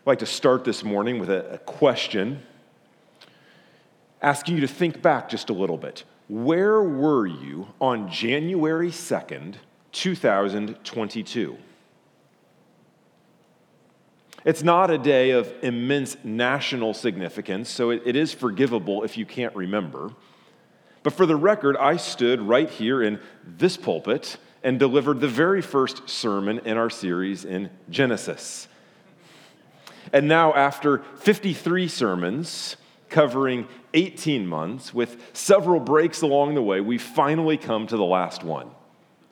I'd like to start this morning with a, a question, asking you to think back just a little bit. Where were you on January 2nd, 2022? It's not a day of immense national significance, so it, it is forgivable if you can't remember. But for the record, I stood right here in this pulpit and delivered the very first sermon in our series in Genesis. And now, after 53 sermons covering 18 months with several breaks along the way, we finally come to the last one.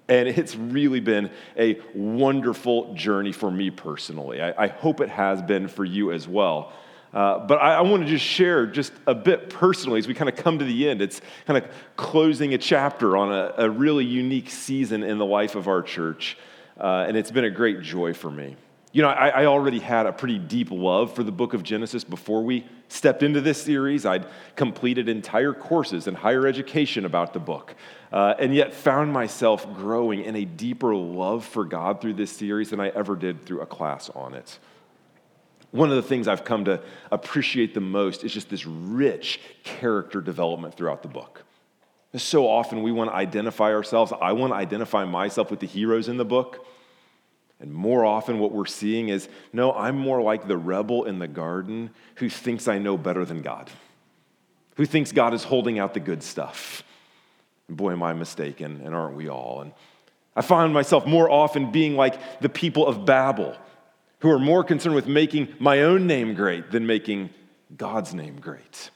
And it's really been a wonderful journey for me personally. I, I hope it has been for you as well. Uh, but I, I want to just share just a bit personally as we kind of come to the end. It's kind of closing a chapter on a, a really unique season in the life of our church. Uh, and it's been a great joy for me. You know, I, I, already had a pretty deep love for the book of Genesis before we stepped into this series. I'd completed entire courses in higher education about the book, uh, and yet found myself growing in a deeper love for God through this series than I ever did through a class on it. One of the things I've come to appreciate the most is just this rich character development throughout the book. So often we want to identify ourselves. I want to identify myself with the heroes in the book. And more often, what we're seeing is no, I'm more like the rebel in the garden who thinks I know better than God, who thinks God is holding out the good stuff. And boy, am I mistaken, and aren't we all? And I find myself more often being like the people of Babel, who are more concerned with making my own name great than making God's name great.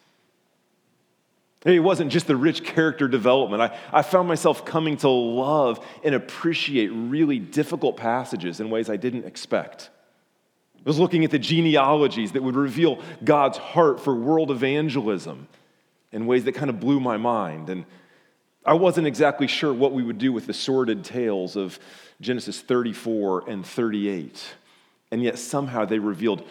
It wasn't just the rich character development. I, I found myself coming to love and appreciate really difficult passages in ways I didn't expect. I was looking at the genealogies that would reveal God's heart for world evangelism in ways that kind of blew my mind. And I wasn't exactly sure what we would do with the sordid tales of Genesis 34 and 38. And yet somehow they revealed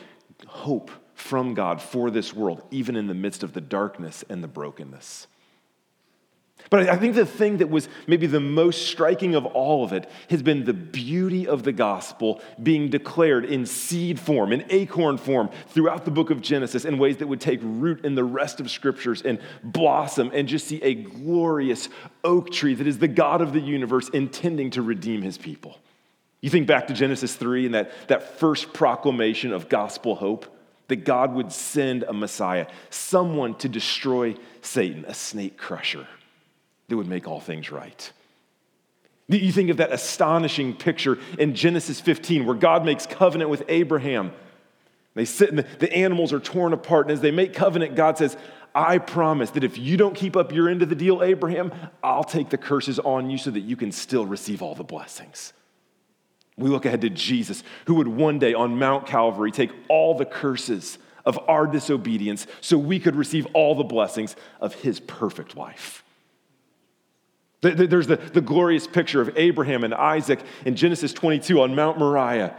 hope from God for this world, even in the midst of the darkness and the brokenness. But I think the thing that was maybe the most striking of all of it has been the beauty of the gospel being declared in seed form, in acorn form, throughout the book of Genesis in ways that would take root in the rest of scriptures and blossom and just see a glorious oak tree that is the God of the universe intending to redeem his people. You think back to Genesis 3 and that, that first proclamation of gospel hope that God would send a Messiah, someone to destroy Satan, a snake crusher that would make all things right. You think of that astonishing picture in Genesis 15 where God makes covenant with Abraham. They sit and the animals are torn apart. And as they make covenant, God says, I promise that if you don't keep up your end of the deal, Abraham, I'll take the curses on you so that you can still receive all the blessings. We look ahead to Jesus, who would one day on Mount Calvary take all the curses of our disobedience so we could receive all the blessings of his perfect life. There's the, the glorious picture of Abraham and Isaac in Genesis 22 on Mount Moriah,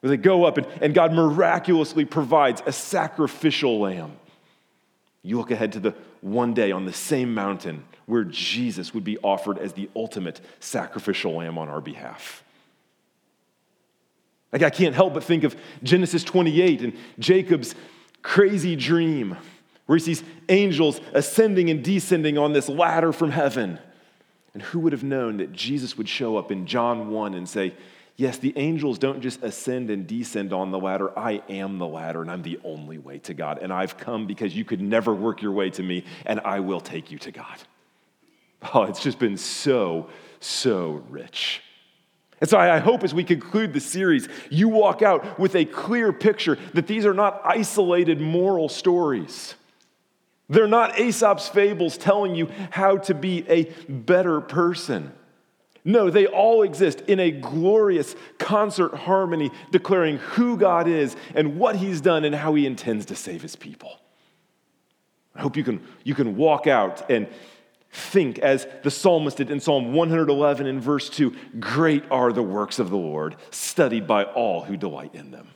where they go up and, and God miraculously provides a sacrificial lamb. You look ahead to the one day on the same mountain where Jesus would be offered as the ultimate sacrificial lamb on our behalf. Like, I can't help but think of Genesis 28 and Jacob's crazy dream where he sees angels ascending and descending on this ladder from heaven. And who would have known that Jesus would show up in John 1 and say, Yes, the angels don't just ascend and descend on the ladder. I am the ladder, and I'm the only way to God. And I've come because you could never work your way to me, and I will take you to God. Oh, it's just been so, so rich. And so I hope as we conclude the series, you walk out with a clear picture that these are not isolated moral stories. They're not Aesop's fables telling you how to be a better person. No, they all exist in a glorious concert harmony, declaring who God is and what He's done and how He intends to save His people. I hope you can, you can walk out and think as the psalmist did in Psalm 111 in verse 2 Great are the works of the Lord, studied by all who delight in them.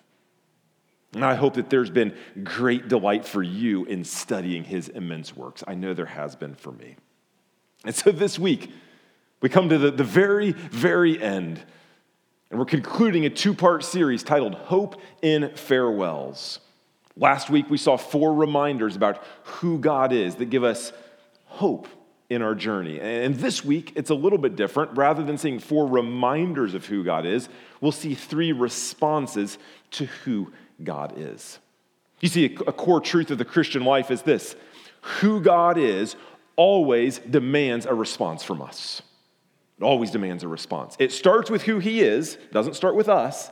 And I hope that there's been great delight for you in studying his immense works. I know there has been for me. And so this week, we come to the, the very, very end. And we're concluding a two part series titled Hope in Farewells. Last week, we saw four reminders about who God is that give us hope in our journey. And this week, it's a little bit different. Rather than seeing four reminders of who God is, we'll see three responses to who God is. You see, a core truth of the Christian life is this who God is always demands a response from us. It always demands a response. It starts with who He is, doesn't start with us.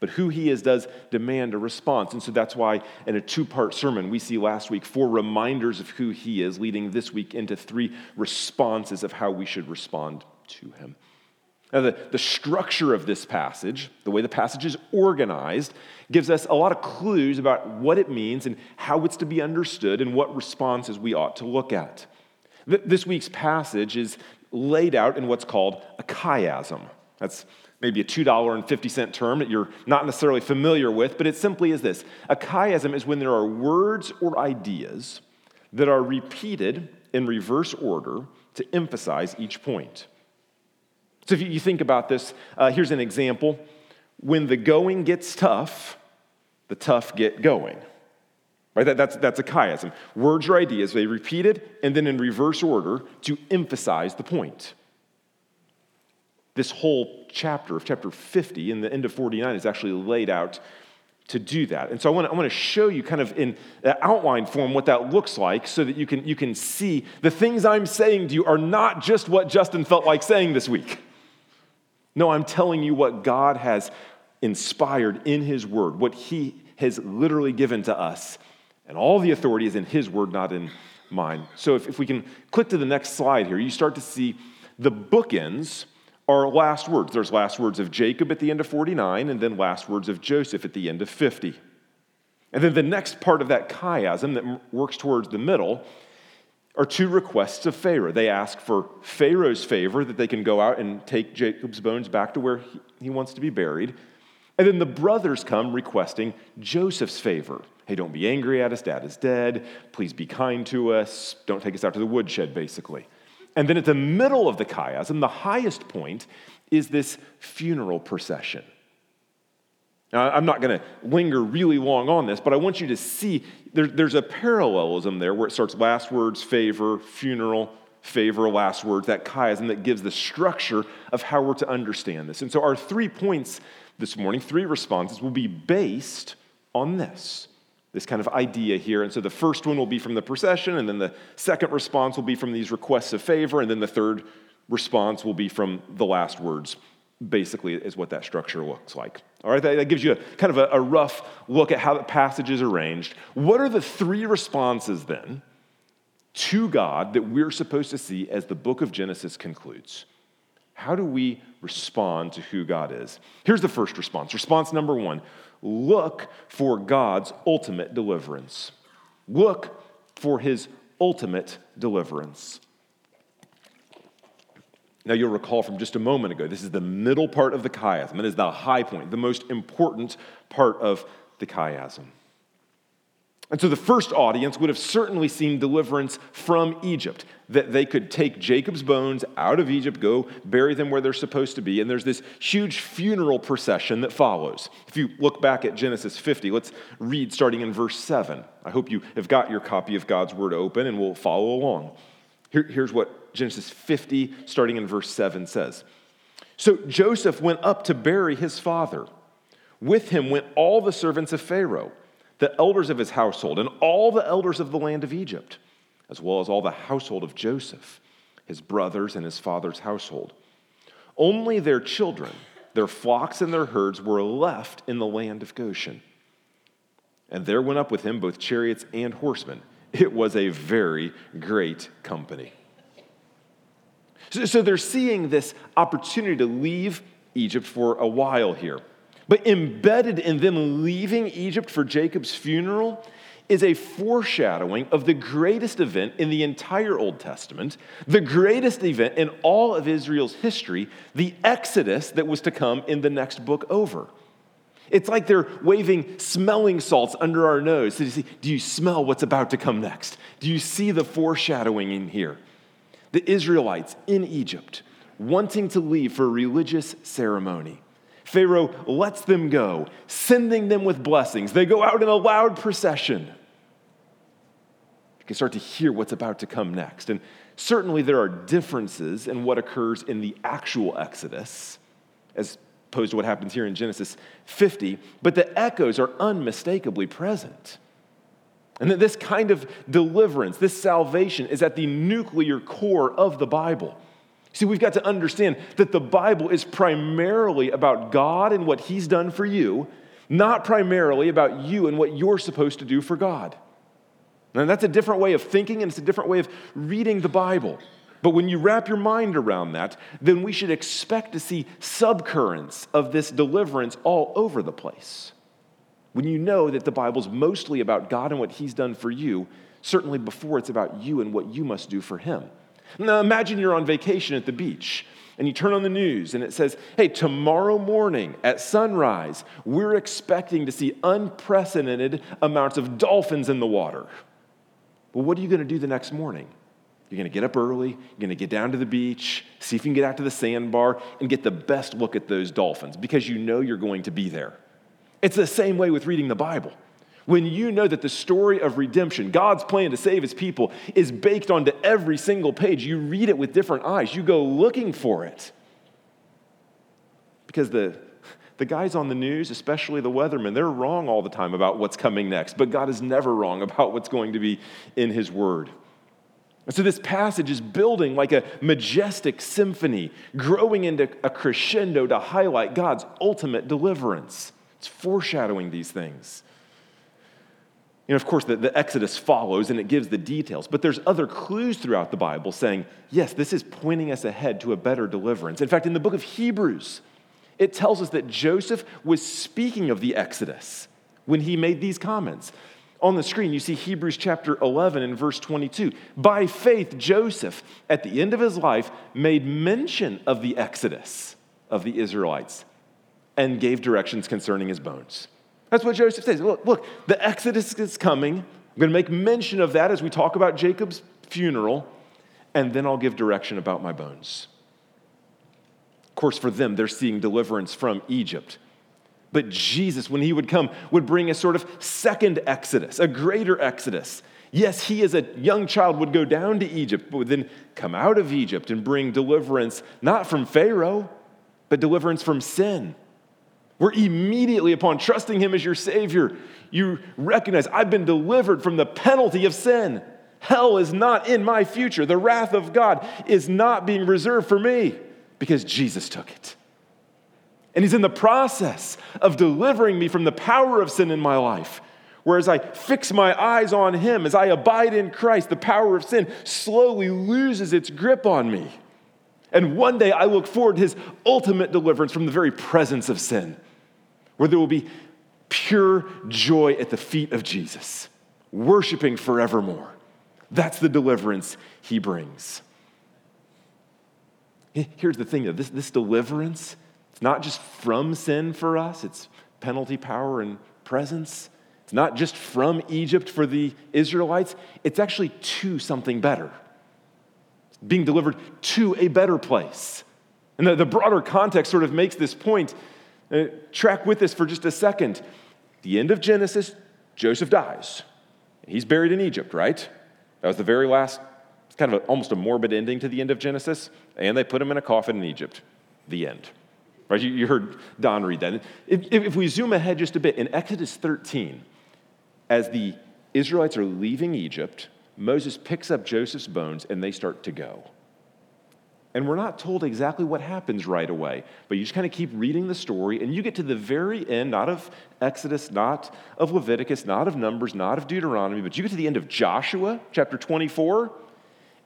But who he is does demand a response. And so that's why in a two part sermon, we see last week four reminders of who he is, leading this week into three responses of how we should respond to him. Now, the, the structure of this passage, the way the passage is organized, gives us a lot of clues about what it means and how it's to be understood and what responses we ought to look at. This week's passage is laid out in what's called a chiasm. That's maybe a $2.50 term that you're not necessarily familiar with, but it simply is this a chiasm is when there are words or ideas that are repeated in reverse order to emphasize each point. So if you think about this, uh, here's an example. When the going gets tough, the tough get going. Right? That, that's, that's a chiasm. Words or ideas, they repeated and then in reverse order to emphasize the point this whole chapter of chapter 50 and the end of 49 is actually laid out to do that. And so I want to, I want to show you kind of in outline form what that looks like so that you can, you can see the things I'm saying to you are not just what Justin felt like saying this week. No, I'm telling you what God has inspired in His Word, what He has literally given to us. And all the authority is in His Word, not in mine. So if, if we can click to the next slide here, you start to see the bookends are last words. There's last words of Jacob at the end of 49, and then last words of Joseph at the end of 50. And then the next part of that chiasm that works towards the middle are two requests of Pharaoh. They ask for Pharaoh's favor that they can go out and take Jacob's bones back to where he wants to be buried. And then the brothers come requesting Joseph's favor. Hey, don't be angry at us. Dad is dead. Please be kind to us. Don't take us out to the woodshed, basically. And then at the middle of the chiasm, the highest point, is this funeral procession. Now, I'm not going to linger really long on this, but I want you to see there, there's a parallelism there where it starts last words, favor, funeral, favor, last words, that chiasm that gives the structure of how we're to understand this. And so our three points this morning, three responses, will be based on this this kind of idea here. And so the first one will be from the procession, and then the second response will be from these requests of favor, and then the third response will be from the last words, basically, is what that structure looks like. All right, that, gives you a kind of a, a rough look at how the passage is arranged. What are the three responses then to God that we're supposed to see as the book of Genesis concludes? How do we respond to who God is? Here's the first response. Response number one look for God's ultimate deliverance. Look for his ultimate deliverance. Now, you'll recall from just a moment ago, this is the middle part of the chiasm. It is the high point, the most important part of the chiasm. And so the first audience would have certainly seen deliverance from Egypt, that they could take Jacob's bones out of Egypt, go bury them where they're supposed to be, and there's this huge funeral procession that follows. If you look back at Genesis 50, let's read starting in verse 7. I hope you have got your copy of God's Word open and we'll follow along. Here, here's what Genesis 50, starting in verse 7, says So Joseph went up to bury his father. With him went all the servants of Pharaoh the elders of his household, and all the elders of the land of Egypt, as well as all the household of Joseph, his brothers, and his father's household. Only their children, their flocks, and their herds were left in the land of Goshen. And there went up with him both chariots and horsemen. It was a very great company. So, so they're seeing this opportunity to leave Egypt for a while here. But embedded in them leaving Egypt for Jacob's funeral is a foreshadowing of the greatest event in the entire Old Testament, the greatest event in all of Israel's history, the Exodus that was to come in the next book over. It's like they're waving smelling salts under our nose. So you see, do you smell what's about to come next? Do you see the foreshadowing in here? The Israelites in Egypt wanting to leave for a religious ceremony Pharaoh lets them go, sending them with blessings. They go out in a loud procession. You can start to hear what's about to come next. And certainly there are differences in what occurs in the actual Exodus, as opposed to what happens here in Genesis 50, but the echoes are unmistakably present. And that this kind of deliverance, this salvation, is at the nuclear core of the Bible. See, we've got to understand that the Bible is primarily about God and what He's done for you, not primarily about you and what you're supposed to do for God. And that's a different way of thinking and it's a different way of reading the Bible. But when you wrap your mind around that, then we should expect to see subcurrents of this deliverance all over the place. When you know that the Bible's mostly about God and what He's done for you, certainly before it's about you and what you must do for Him. Now imagine you're on vacation at the beach and you turn on the news and it says, hey, tomorrow morning at sunrise, we're expecting to see unprecedented amounts of dolphins in the water. Well, what are you going to do the next morning? You're going to get up early, you're going to get down to the beach, see if you can get out to the sandbar, and get the best look at those dolphins because you know you're going to be there. It's the same way with reading the Bible. When you know that the story of redemption, God's plan to save his people, is baked onto every single page, you read it with different eyes. You go looking for it. Because the, the guys on the news, especially the weathermen, they're wrong all the time about what's coming next, but God is never wrong about what's going to be in his word. And so this passage is building like a majestic symphony, growing into a crescendo to highlight God's ultimate deliverance. It's foreshadowing these things. Know, of course, the, the Exodus follows and it gives the details, but there's other clues throughout the Bible saying, yes, this is pointing us ahead to a better deliverance. In fact, in the book of Hebrews, it tells us that Joseph was speaking of the Exodus when he made these comments. On the screen, you see Hebrews chapter 11 and verse 22. By faith, Joseph, at the end of his life, made mention of the Exodus of the Israelites and gave directions concerning his bones. That's what Joseph says. Look, look, the Exodus is coming. I'm going to make mention of that as we talk about Jacob's funeral, and then I'll give direction about my bones. Of course, for them, they're seeing deliverance from Egypt. But Jesus, when he would come, would bring a sort of second exodus, a greater exodus. Yes, he as a young child would go down to Egypt, but would then come out of Egypt and bring deliverance, not from Pharaoh, but deliverance from sin where immediately upon trusting Him as your Savior, you recognize I've been delivered from the penalty of sin. Hell is not in my future. The wrath of God is not being reserved for me because Jesus took it. And He's in the process of delivering me from the power of sin in my life. Whereas I fix my eyes on Him, as I abide in Christ, the power of sin slowly loses its grip on me. And one day I look forward to His ultimate deliverance from the very presence of sin where there will be pure joy at the feet of Jesus, worshiping forevermore. That's the deliverance he brings. Here's the thing though this, this deliverance, it's not just from sin for us, it's penalty, power, and presence. It's not just from Egypt for the Israelites, it's actually to something better. It's being delivered to a better place. And the, the broader context sort of makes this point uh, track with us for just a second. The end of Genesis, Joseph dies. He's buried in Egypt, right? That was the very last, it's kind of a, almost a morbid ending to the end of Genesis. And they put him in a coffin in Egypt. The end. Right? You, you heard Don read that. If, if we zoom ahead just a bit, in Exodus 13, as the Israelites are leaving Egypt, Moses picks up Joseph's bones and they start to go. And we're not told exactly what happens right away, but you just kind of keep reading the story, and you get to the very end, not of Exodus, not of Leviticus, not of Numbers, not of Deuteronomy, but you get to the end of Joshua, chapter 24,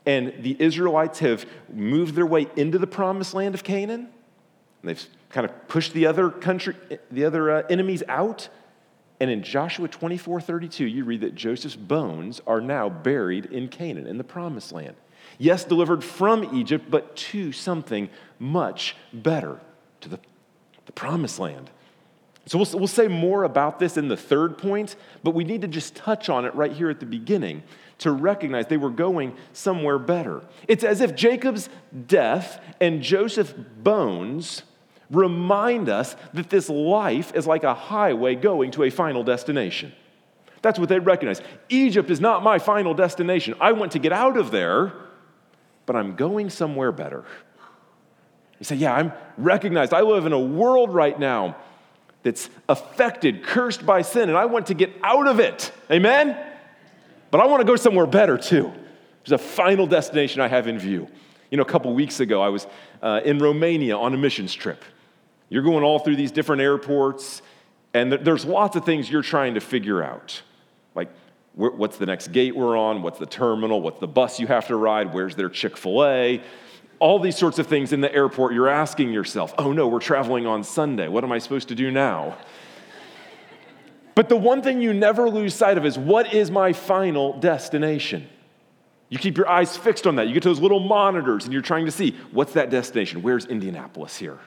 and the Israelites have moved their way into the promised land of Canaan. And they've kind of pushed the other country, the other uh, enemies out. And in Joshua 24 32, you read that Joseph's bones are now buried in Canaan, in the promised land. Yes, delivered from Egypt, but to something much better, to the, the promised land. So we'll, we'll say more about this in the third point, but we need to just touch on it right here at the beginning to recognize they were going somewhere better. It's as if Jacob's death and Joseph's bones remind us that this life is like a highway going to a final destination. That's what they recognize. Egypt is not my final destination. I want to get out of there, but I'm going somewhere better. You say, Yeah, I'm recognized. I live in a world right now that's affected, cursed by sin, and I want to get out of it. Amen? But I want to go somewhere better too. There's a final destination I have in view. You know, a couple weeks ago, I was uh, in Romania on a missions trip. You're going all through these different airports, and there's lots of things you're trying to figure out. What's the next gate we're on? What's the terminal? What's the bus you have to ride? Where's their Chick fil A? All these sorts of things in the airport, you're asking yourself, oh no, we're traveling on Sunday. What am I supposed to do now? But the one thing you never lose sight of is what is my final destination? You keep your eyes fixed on that. You get to those little monitors and you're trying to see what's that destination? Where's Indianapolis here?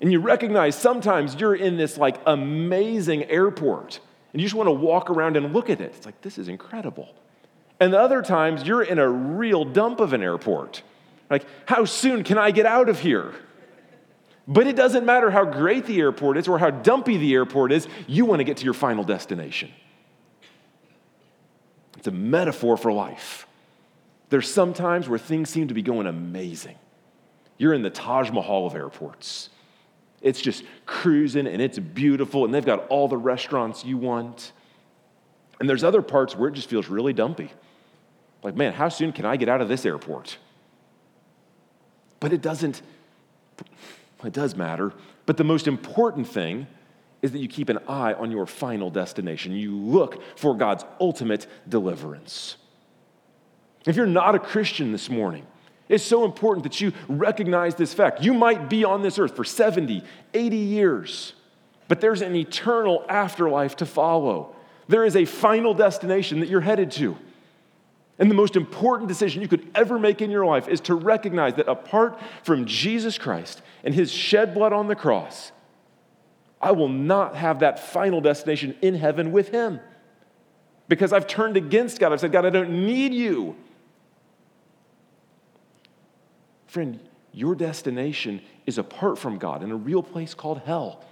And you recognize sometimes you're in this like amazing airport and you just want to walk around and look at it. It's like, this is incredible. And other times you're in a real dump of an airport. Like, how soon can I get out of here? But it doesn't matter how great the airport is or how dumpy the airport is, you want to get to your final destination. It's a metaphor for life. There's some times where things seem to be going amazing. You're in the Taj Mahal of airports. It's just cruising and it's beautiful, and they've got all the restaurants you want. And there's other parts where it just feels really dumpy. Like, man, how soon can I get out of this airport? But it doesn't, it does matter. But the most important thing is that you keep an eye on your final destination. You look for God's ultimate deliverance. If you're not a Christian this morning, it's so important that you recognize this fact. You might be on this earth for 70, 80 years, but there's an eternal afterlife to follow. There is a final destination that you're headed to. And the most important decision you could ever make in your life is to recognize that apart from Jesus Christ and his shed blood on the cross, I will not have that final destination in heaven with him. Because I've turned against God. I've said, God, I don't need you. Friend, your destination is apart from God in a real place called hell.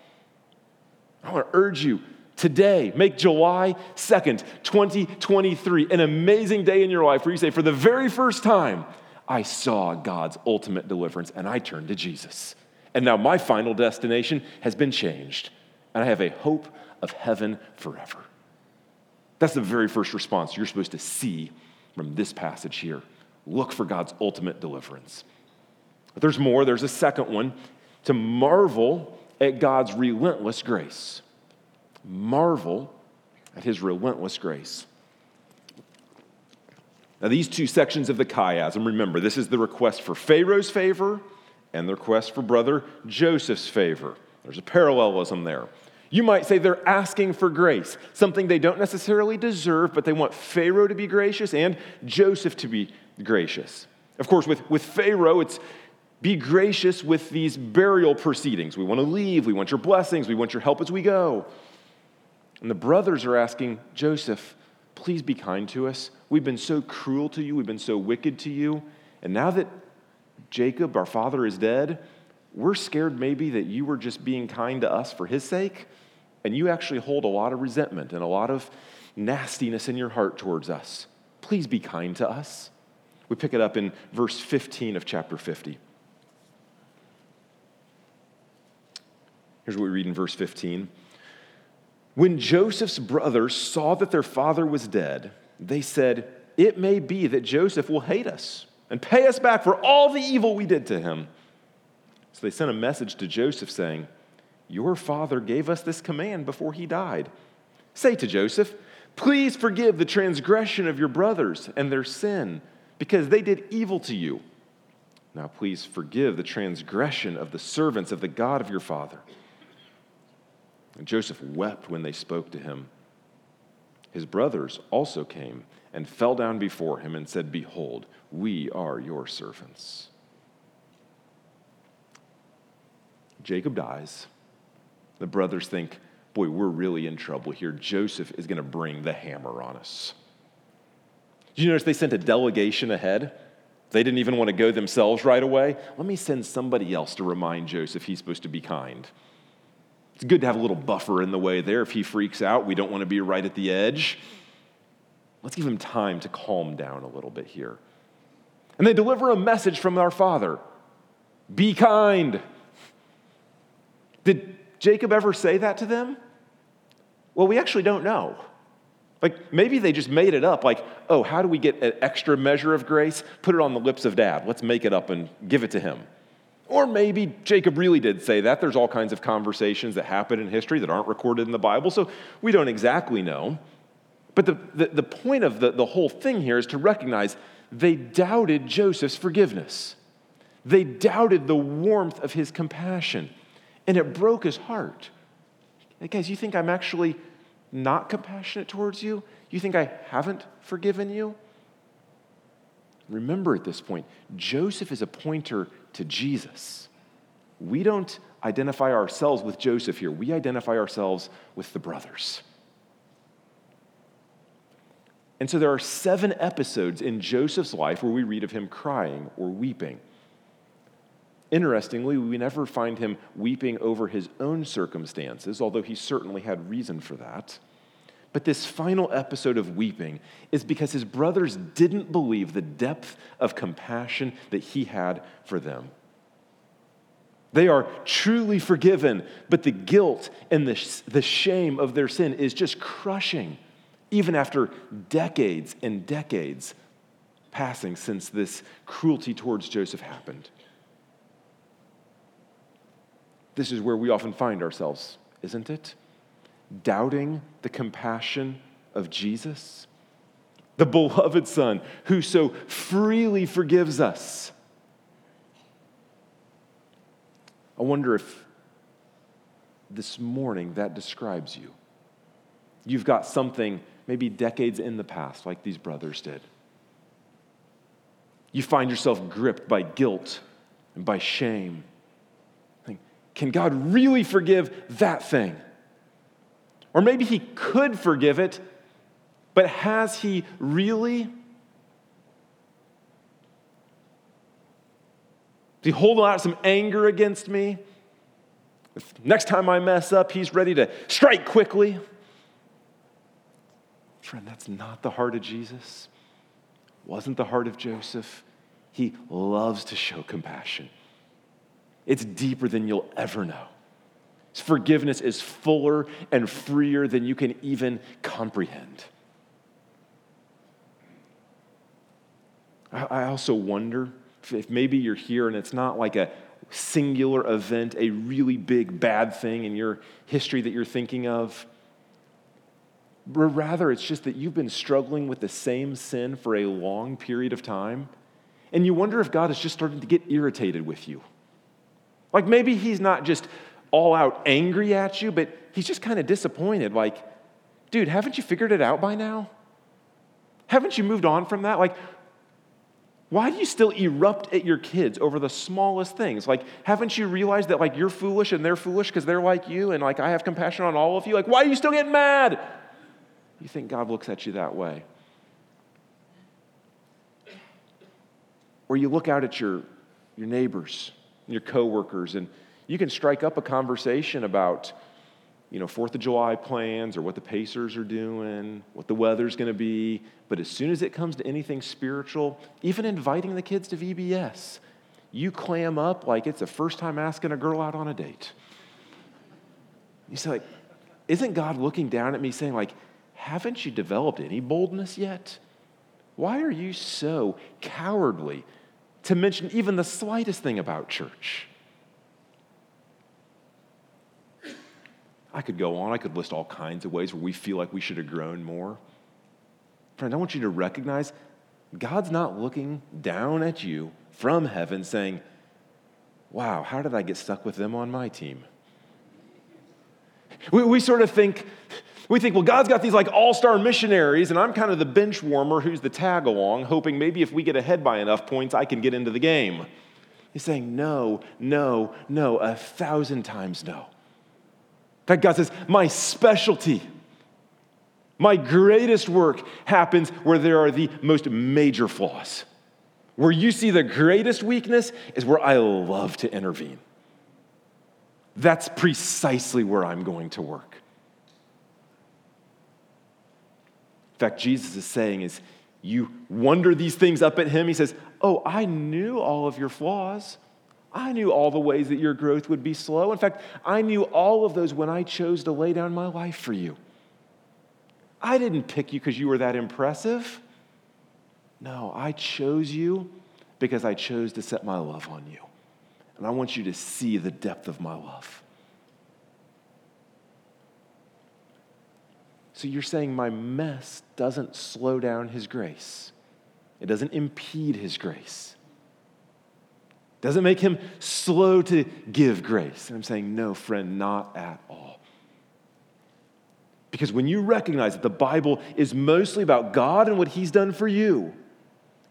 I want to urge you today, make July 2nd, 2023, an amazing day in your life where you say, for the very first time, I saw God's ultimate deliverance and I turned to Jesus. And now my final destination has been changed, and I have a hope of heaven forever. That's the very first response you're supposed to see from this passage here. Look for God's ultimate deliverance. But there's more, there's a second one to marvel at God's relentless grace. Marvel at his relentless grace. Now, these two sections of the chiasm, remember, this is the request for Pharaoh's favor and the request for brother Joseph's favor. There's a parallelism there. You might say they're asking for grace, something they don't necessarily deserve, but they want Pharaoh to be gracious and Joseph to be gracious. Of course, with, with Pharaoh, it's be gracious with these burial proceedings. We want to leave. We want your blessings. We want your help as we go. And the brothers are asking Joseph, please be kind to us. We've been so cruel to you. We've been so wicked to you. And now that Jacob, our father, is dead, we're scared maybe that you were just being kind to us for his sake, and you actually hold a lot of resentment and a lot of nastiness in your heart towards us. Please be kind to us. We pick it up in verse 15 of chapter 50. Here's what we read in verse 15. When Joseph's brothers saw that their father was dead, they said, It may be that Joseph will hate us and pay us back for all the evil we did to him. So they sent a message to Joseph saying, Your father gave us this command before he died. Say to Joseph, Please forgive the transgression of your brothers and their sin, because they did evil to you. Now please forgive the transgression of the servants of the God of your father. And Joseph wept when they spoke to him. His brothers also came and fell down before him and said, Behold, we are your servants. Jacob dies. The brothers think, Boy, we're really in trouble here. Joseph is going to bring the hammer on us. Did you notice they sent a delegation ahead? They didn't even want to go themselves right away. Let me send somebody else to remind Joseph he's supposed to be kind. It's good to have a little buffer in the way there. If he freaks out, we don't want to be right at the edge. Let's give him time to calm down a little bit here. And they deliver a message from our father Be kind. Did Jacob ever say that to them? Well, we actually don't know. Like maybe they just made it up, like, oh, how do we get an extra measure of grace? Put it on the lips of dad. Let's make it up and give it to him. Or maybe Jacob really did say that. There's all kinds of conversations that happen in history that aren't recorded in the Bible, so we don't exactly know. But the, the, the point of the, the whole thing here is to recognize they doubted Joseph's forgiveness. They doubted the warmth of his compassion, and it broke his heart. Hey, guys, you think I'm actually not compassionate towards you? You think I haven't forgiven you? Remember at this point, Joseph is a pointer to Jesus. We don't identify ourselves with Joseph here, we identify ourselves with the brothers. And so there are seven episodes in Joseph's life where we read of him crying or weeping. Interestingly, we never find him weeping over his own circumstances, although he certainly had reason for that. But this final episode of weeping is because his brothers didn't believe the depth of compassion that he had for them. They are truly forgiven, but the guilt and the, the shame of their sin is just crushing, even after decades and decades passing since this cruelty towards Joseph happened. This is where we often find ourselves, isn't it? Doubting the compassion of Jesus, the beloved Son who so freely forgives us. I wonder if this morning that describes you. You've got something maybe decades in the past, like these brothers did. You find yourself gripped by guilt and by shame can God really forgive that thing? Or maybe He could forgive it, but has He really? Is He holding out some anger against me? If next time I mess up, He's ready to strike quickly. Friend, that's not the heart of Jesus. Wasn't the heart of Joseph. He loves to show compassion. It's deeper than you'll ever know. Forgiveness is fuller and freer than you can even comprehend. I also wonder if maybe you're here and it's not like a singular event, a really big bad thing in your history that you're thinking of. Rather, it's just that you've been struggling with the same sin for a long period of time, and you wonder if God is just starting to get irritated with you. Like maybe he's not just all out angry at you, but he's just kind of disappointed. Like, dude, haven't you figured it out by now? Haven't you moved on from that? Like, why do you still erupt at your kids over the smallest things? Like, haven't you realized that like you're foolish and they're foolish because they're like you, and like I have compassion on all of you? Like, why are you still getting mad? You think God looks at you that way? Or you look out at your, your neighbors and your coworkers, and you can strike up a conversation about, you know, Fourth of July plans or what the Pacers are doing, what the weather's going to be. But as soon as it comes to anything spiritual, even inviting the kids to VBS, you clam up like it's the first time asking a girl out on a date. You say, like, isn't God looking down at me saying, like, haven't you developed any boldness yet? Why are you so cowardly to mention even the slightest thing about church. I could go on, I could list all kinds of ways where we feel like we should have grown more. Friend, I want you to recognize God's not looking down at you from heaven saying, Wow, how did I get stuck with them on my team? We, we sort of think, we think, well, God's got these like all star missionaries, and I'm kind of the bench warmer who's the tag along, hoping maybe if we get ahead by enough points, I can get into the game. He's saying, no, no, no, a thousand times no. Fact, God says, my specialty, my greatest work happens where there are the most major flaws. Where you see the greatest weakness is where I love to intervene. That's precisely where I'm going to work. In fact, Jesus is saying is you wonder these things up at him. He says, "Oh, I knew all of your flaws. I knew all the ways that your growth would be slow. In fact, I knew all of those when I chose to lay down my life for you. I didn't pick you because you were that impressive. No, I chose you because I chose to set my love on you. And I want you to see the depth of my love. So you're saying my mess doesn't slow down his grace, it doesn't impede his grace. Doesn't make him slow to give grace. And I'm saying, no, friend, not at all. Because when you recognize that the Bible is mostly about God and what he's done for you,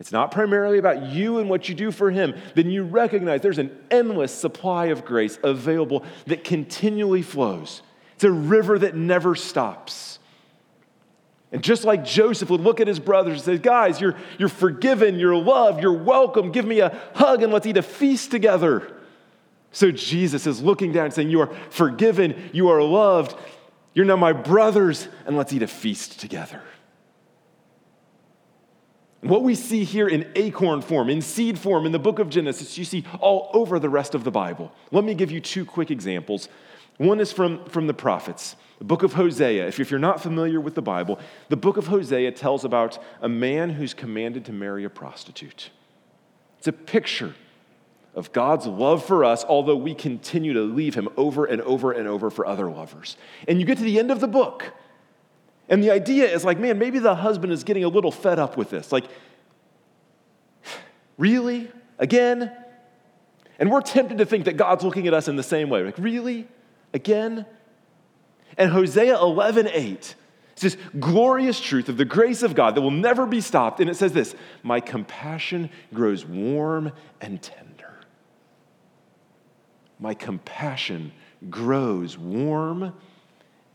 it's not primarily about you and what you do for Him, then you recognize there's an endless supply of grace available that continually flows. It's a river that never stops. And just like Joseph would look at his brothers and say, Guys, you're, you're forgiven, you're loved, you're welcome, give me a hug and let's eat a feast together. So Jesus is looking down and saying, You are forgiven, you are loved, you're now my brothers, and let's eat a feast together. What we see here in acorn form, in seed form, in the book of Genesis, you see all over the rest of the Bible. Let me give you two quick examples. One is from, from the prophets, the book of Hosea. If, if you're not familiar with the Bible, the book of Hosea tells about a man who's commanded to marry a prostitute. It's a picture of God's love for us, although we continue to leave him over and over and over for other lovers. And you get to the end of the book, and the idea is like, man, maybe the husband is getting a little fed up with this. Like, really? Again? And we're tempted to think that God's looking at us in the same way. Like, really? Again? And Hosea 11 8 it's this glorious truth of the grace of God that will never be stopped. And it says this My compassion grows warm and tender. My compassion grows warm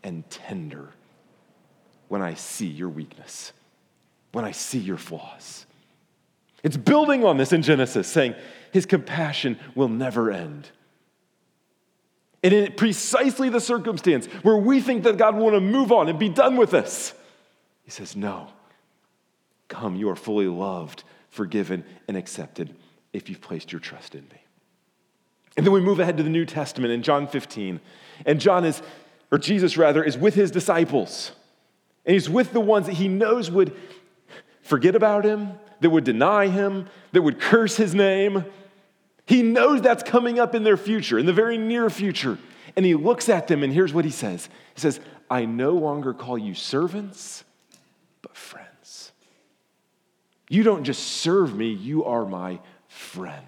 and tender when I see your weakness, when I see your flaws. It's building on this in Genesis, saying his compassion will never end. And in precisely the circumstance where we think that God will want to move on and be done with us, he says, No, come, you are fully loved, forgiven, and accepted if you've placed your trust in me. And then we move ahead to the New Testament in John 15. And John is, or Jesus rather, is with his disciples. And he's with the ones that he knows would forget about him, that would deny him, that would curse his name. He knows that's coming up in their future, in the very near future. And he looks at them, and here's what he says He says, I no longer call you servants, but friends. You don't just serve me, you are my friend.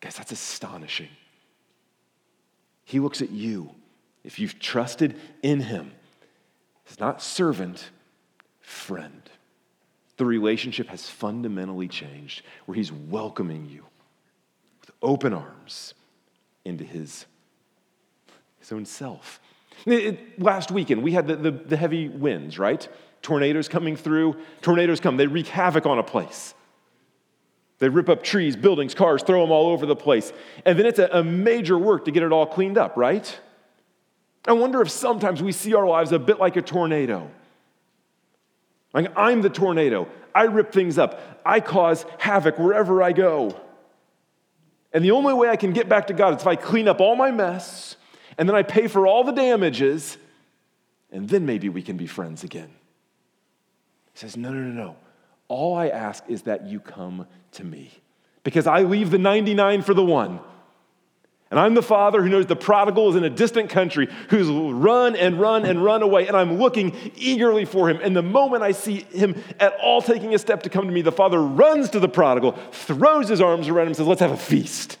Guys, that's astonishing. He looks at you. If you've trusted in him, it's not servant, friend. The relationship has fundamentally changed where he's welcoming you open arms into his, his own self. It, last weekend, we had the, the, the heavy winds, right? Tornadoes coming through. Tornadoes come, they wreak havoc on a place. They rip up trees, buildings, cars, throw them all over the place. And then it's a, a major work to get it all cleaned up, right? I wonder if sometimes we see our lives a bit like a tornado. Like, I'm the tornado. I rip things up. I cause havoc wherever I go. And the only way I can get back to God is if I clean up all my mess and then I pay for all the damages, and then maybe we can be friends again. He says, No, no, no, no. All I ask is that you come to me because I leave the 99 for the one. And I'm the father who knows the prodigal is in a distant country, who's run and run and run away, and I'm looking eagerly for him. And the moment I see him at all taking a step to come to me, the father runs to the prodigal, throws his arms around him, and says, Let's have a feast.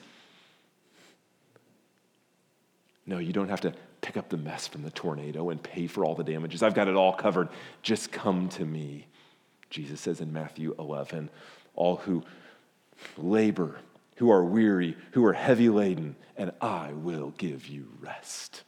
No, you don't have to pick up the mess from the tornado and pay for all the damages. I've got it all covered. Just come to me. Jesus says in Matthew 11, All who labor who are weary, who are heavy laden, and I will give you rest.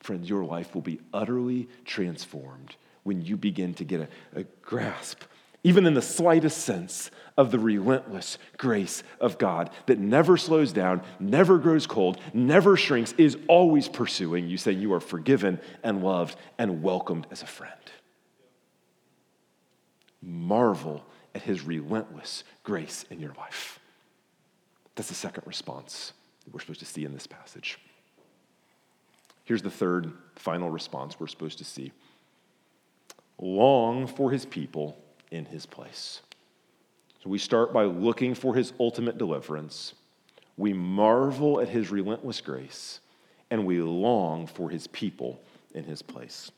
Friends, your life will be utterly transformed when you begin to get a, a grasp, even in the slightest sense, of the relentless grace of God that never slows down, never grows cold, never shrinks, is always pursuing you, saying you are forgiven and loved and welcomed as a friend. Marvel at his relentless grace in your life. That's the second response that we're supposed to see in this passage. Here's the third, final response we're supposed to see long for his people in his place. So we start by looking for his ultimate deliverance. We marvel at his relentless grace, and we long for his people in his place.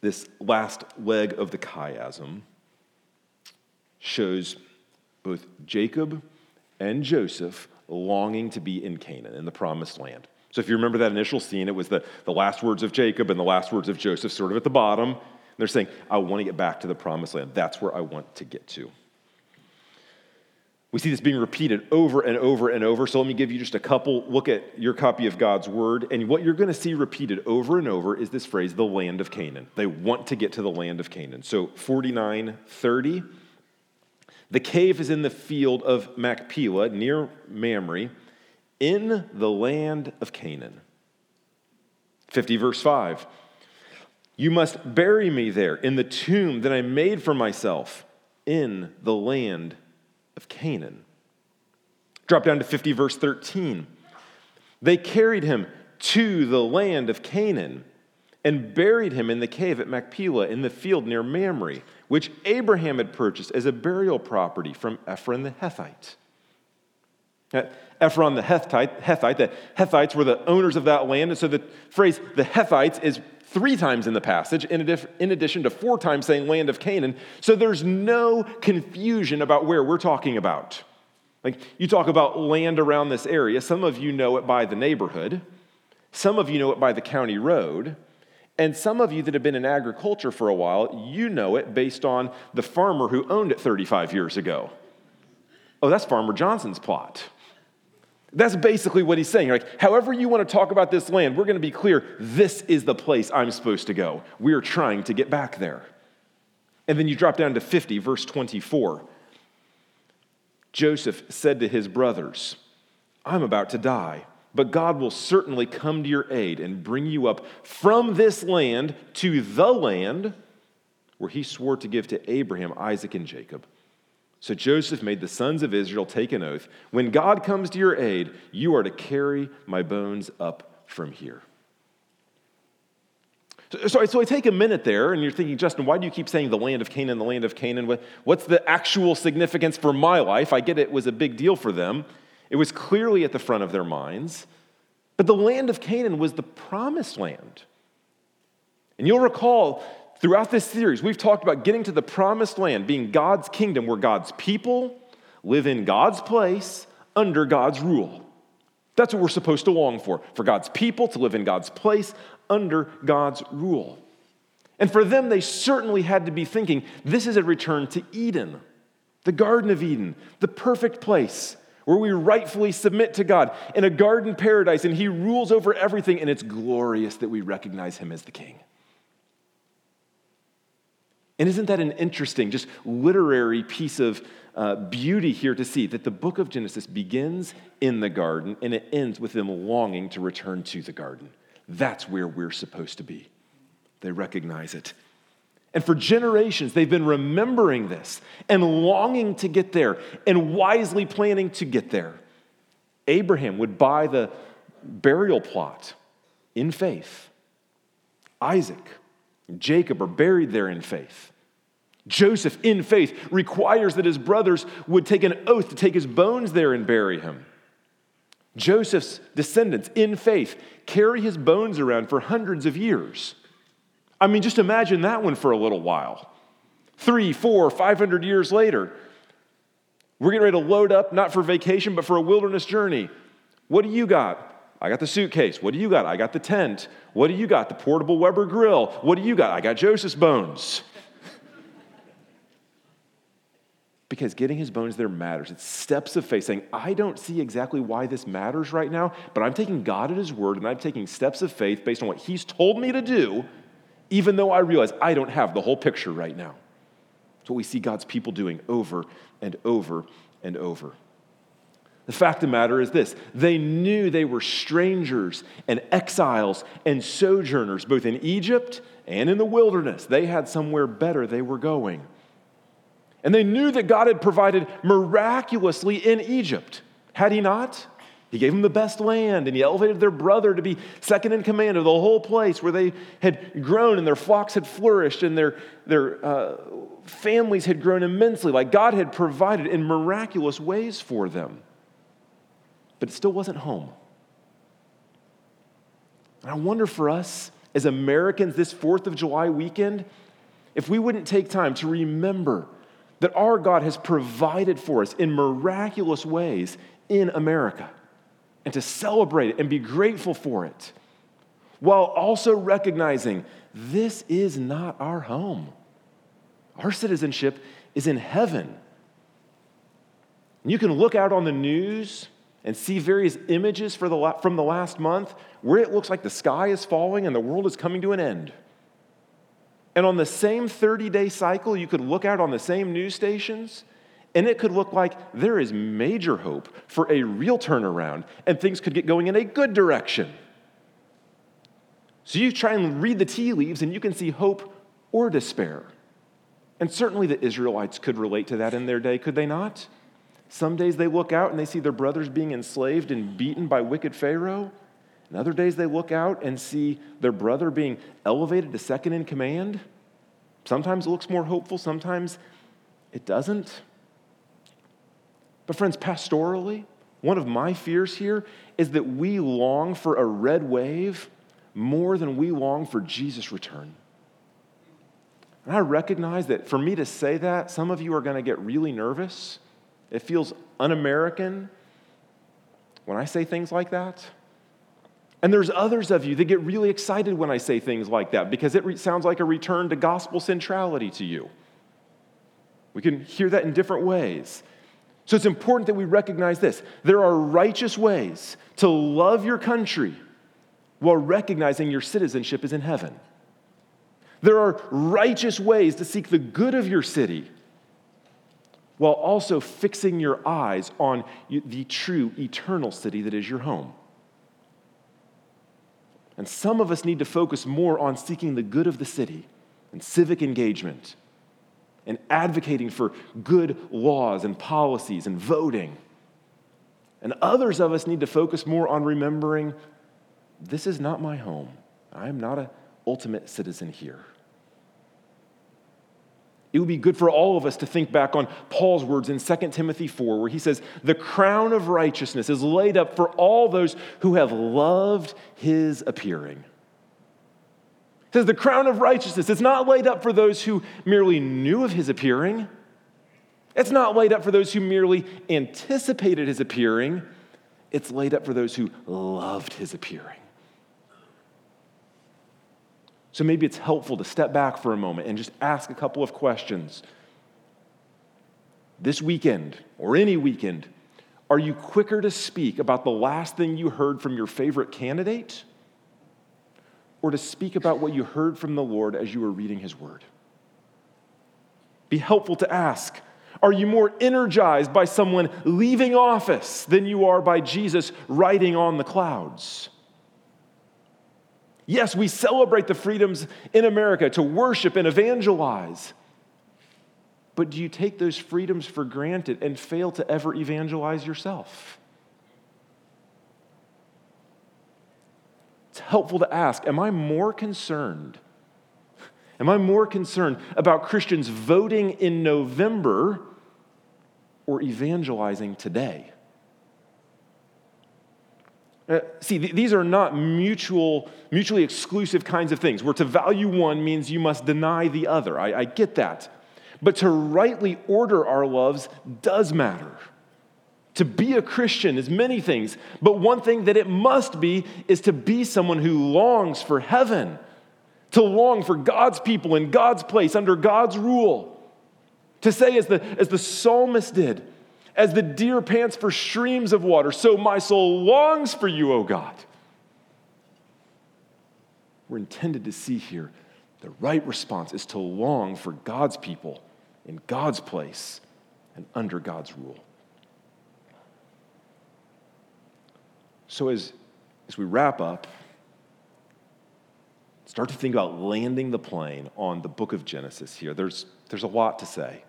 This last leg of the chiasm shows both Jacob and Joseph longing to be in Canaan, in the promised land. So if you remember that initial scene, it was the, the last words of Jacob and the last words of Joseph sort of at the bottom. They're saying, I want to get back to the promised land. That's where I want to get to. We see this being repeated over and over and over. So let me give you just a couple. Look at your copy of God's word. And what you're going to see repeated over and over is this phrase, the land of Canaan. They want to get to the land of Canaan. So 49 30. The cave is in the field of Machpelah near Mamre in the land of Canaan. 50 verse 5. You must bury me there in the tomb that I made for myself in the land of Canaan. Drop down to 50 verse 13. They carried him to the land of Canaan and buried him in the cave at Machpelah in the field near Mamre which Abraham had purchased as a burial property from Ephron the Hethite. Uh, Ephron the Hethite, Hethite, the Hethites were the owners of that land, and so the phrase the Hethites is three times in the passage, in addition to four times saying land of Canaan. So there's no confusion about where we're talking about. Like you talk about land around this area, some of you know it by the neighborhood, some of you know it by the county road. And some of you that have been in agriculture for a while, you know it based on the farmer who owned it 35 years ago. Oh, that's Farmer Johnson's plot. That's basically what he's saying. Like, however you want to talk about this land, we're going to be clear this is the place I'm supposed to go. We're trying to get back there. And then you drop down to 50, verse 24. Joseph said to his brothers, I'm about to die but God will certainly come to your aid and bring you up from this land to the land where he swore to give to Abraham, Isaac, and Jacob. So Joseph made the sons of Israel take an oath when God comes to your aid, you are to carry my bones up from here. So, so, I take a minute there, and you're thinking, Justin, why do you keep saying the land of Canaan, the land of Canaan? What's the actual significance for my life? I get it was a big deal for them. It was clearly at the front of their minds. But the land of Canaan was the promised land. And you'll recall throughout this series, we've talked about getting to the promised land, being God's kingdom, where God's people live in God's place under God's rule. That's what we're supposed to long for, for God's people to live in God's place under God's rule. And for them, they certainly had to be thinking this is a return to Eden, the Garden of Eden, the perfect place where we rightfully submit to God in a garden paradise and He rules over everything, and it's glorious that we recognize Him as the King. And isn't that an interesting, just literary piece of uh, beauty here to see that the book of Genesis begins in the garden and it ends with them longing to return to the garden? That's where we're supposed to be. They recognize it. And for generations, they've been remembering this and longing to get there and wisely planning to get there. Abraham would buy the burial plot in faith. Isaac, Jacob are buried there in faith. Joseph, in faith, requires that his brothers would take an oath to take his bones there and bury him. Joseph's descendants, in faith, carry his bones around for hundreds of years. I mean, just imagine that one for a little while. Three, four, five hundred years later, we're getting ready to load up, not for vacation, but for a wilderness journey. What do you got? I got the suitcase. What do you got? I got the tent. What do you got? The portable Weber grill. What do you got? I got Joseph's bones. Because getting his bones there matters. It's steps of faith saying, I don't see exactly why this matters right now, but I'm taking God at his word and I'm taking steps of faith based on what he's told me to do even though I realize I don't have the whole picture right now. It's what we see God's people doing over and over and over. The fact of the matter is this they knew they were strangers and exiles and sojourners, both in Egypt and in the wilderness. They had somewhere better they were going. And they knew that God had provided miraculously in Egypt. Had He not? He gave them the best land, and he elevated their brother to be second in command of the whole place where they had grown and their flocks had flourished and their, their uh, families had grown immensely. Like God had provided in miraculous ways for them. But it still wasn't home. And I wonder for us as Americans this 4th of July weekend, if we wouldn't take time to remember that our God has provided for us in miraculous ways in America and to celebrate it and be grateful for it, while also recognizing this is not our home. Our citizenship is in heaven. You can look out on the news and see various images the, from the last month where it looks like the sky is falling and the world is coming to an end. And on the same 30 day cycle, you could look out on the same news stations and it could look like there is major hope for a real turnaround and things could get going in a good direction. So you try and read the tea leaves and you can see hope or despair. And certainly the Israelites could relate to that in their day, could they not? Some days they look out and they see their brothers being enslaved and beaten by wicked Pharaoh. And other days they look out and see their brother being elevated to second in command. Sometimes it looks more hopeful, sometimes it doesn't. But, friends, pastorally, one of my fears here is that we long for a red wave more than we long for Jesus' return. And I recognize that for me to say that, some of you are going to get really nervous. It feels un American when I say things like that. And there's others of you that get really excited when I say things like that because it re- sounds like a return to gospel centrality to you. We can hear that in different ways. So it's important that we recognize this. There are righteous ways to love your country while recognizing your citizenship is in heaven. There are righteous ways to seek the good of your city while also fixing your eyes on the true eternal city that is your home. And some of us need to focus more on seeking the good of the city and civic engagement and advocating for good laws and policies and voting. And others of us need to focus more on remembering this is not my home. I am not an ultimate citizen here. It would be good for all of us to think back on Paul's words in 2 Timothy 4, where he says, The crown of righteousness is laid up for all those who have loved his appearing. It says the crown of righteousness is not laid up for those who merely knew of his appearing. It's not laid up for those who merely anticipated his appearing. It's laid up for those who loved his appearing. So maybe it's helpful to step back for a moment and just ask a couple of questions. This weekend, or any weekend, are you quicker to speak about the last thing you heard from your favorite candidate? or to speak about what you heard from the Lord as you were reading His Word. Be helpful to ask Are you more energized by someone leaving office than you are by Jesus riding on the clouds? Yes, we celebrate the freedoms in America to worship and evangelize. But do you take those freedoms for granted and fail to ever evangelize yourself? it's helpful to ask Am I more concerned? Am I more concerned about Christians voting in November or evangelizing today? Uh, see, th- these are not mutual, mutually exclusive kinds of things, where to value one means you must deny the other. I, I get that. But to rightly order our loves does matter. To be a Christian is many things, but one thing that it must be is to be someone who longs for heaven, to long for God's people in God's place under God's rule. To say, as the, as the psalmist did, as the deer pants for streams of water, so my soul longs for you, O God. We're intended to see here The right response is to long for God's people in God's place and under God's rule. So, as, as we wrap up, start to think about landing the plane on the book of Genesis here. There's, there's a lot to say.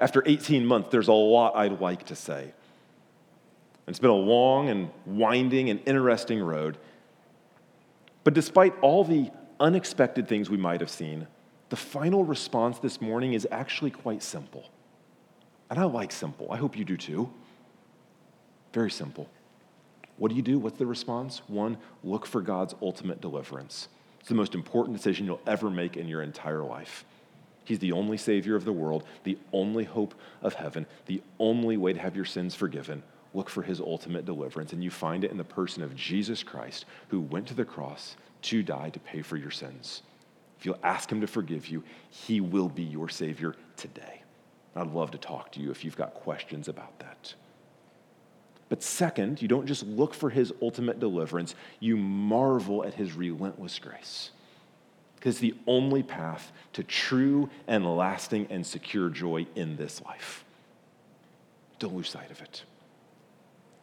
After 18 months, there's a lot I'd like to say. It's been a long and winding and interesting road. But despite all the unexpected things we might have seen, the final response this morning is actually quite simple. And I like simple. I hope you do too. Very simple. What do you do? What's the response? One, look for God's ultimate deliverance. It's the most important decision you'll ever make in your entire life. He's the only Savior of the world, the only hope of heaven, the only way to have your sins forgiven. Look for His ultimate deliverance, and you find it in the person of Jesus Christ, who went to the cross to die to pay for your sins. If you'll ask Him to forgive you, He will be your Savior today. I'd love to talk to you if you've got questions about that. But second, you don't just look for his ultimate deliverance, you marvel at his relentless grace. Because the only path to true and lasting and secure joy in this life. Don't lose sight of it.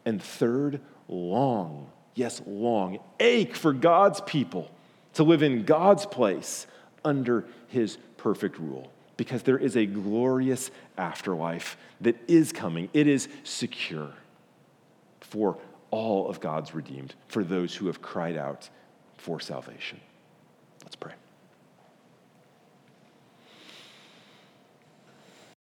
And third, long, yes, long, ache for God's people to live in God's place under his perfect rule. Because there is a glorious afterlife that is coming, it is secure for all of God's redeemed, for those who have cried out for salvation. Let's pray.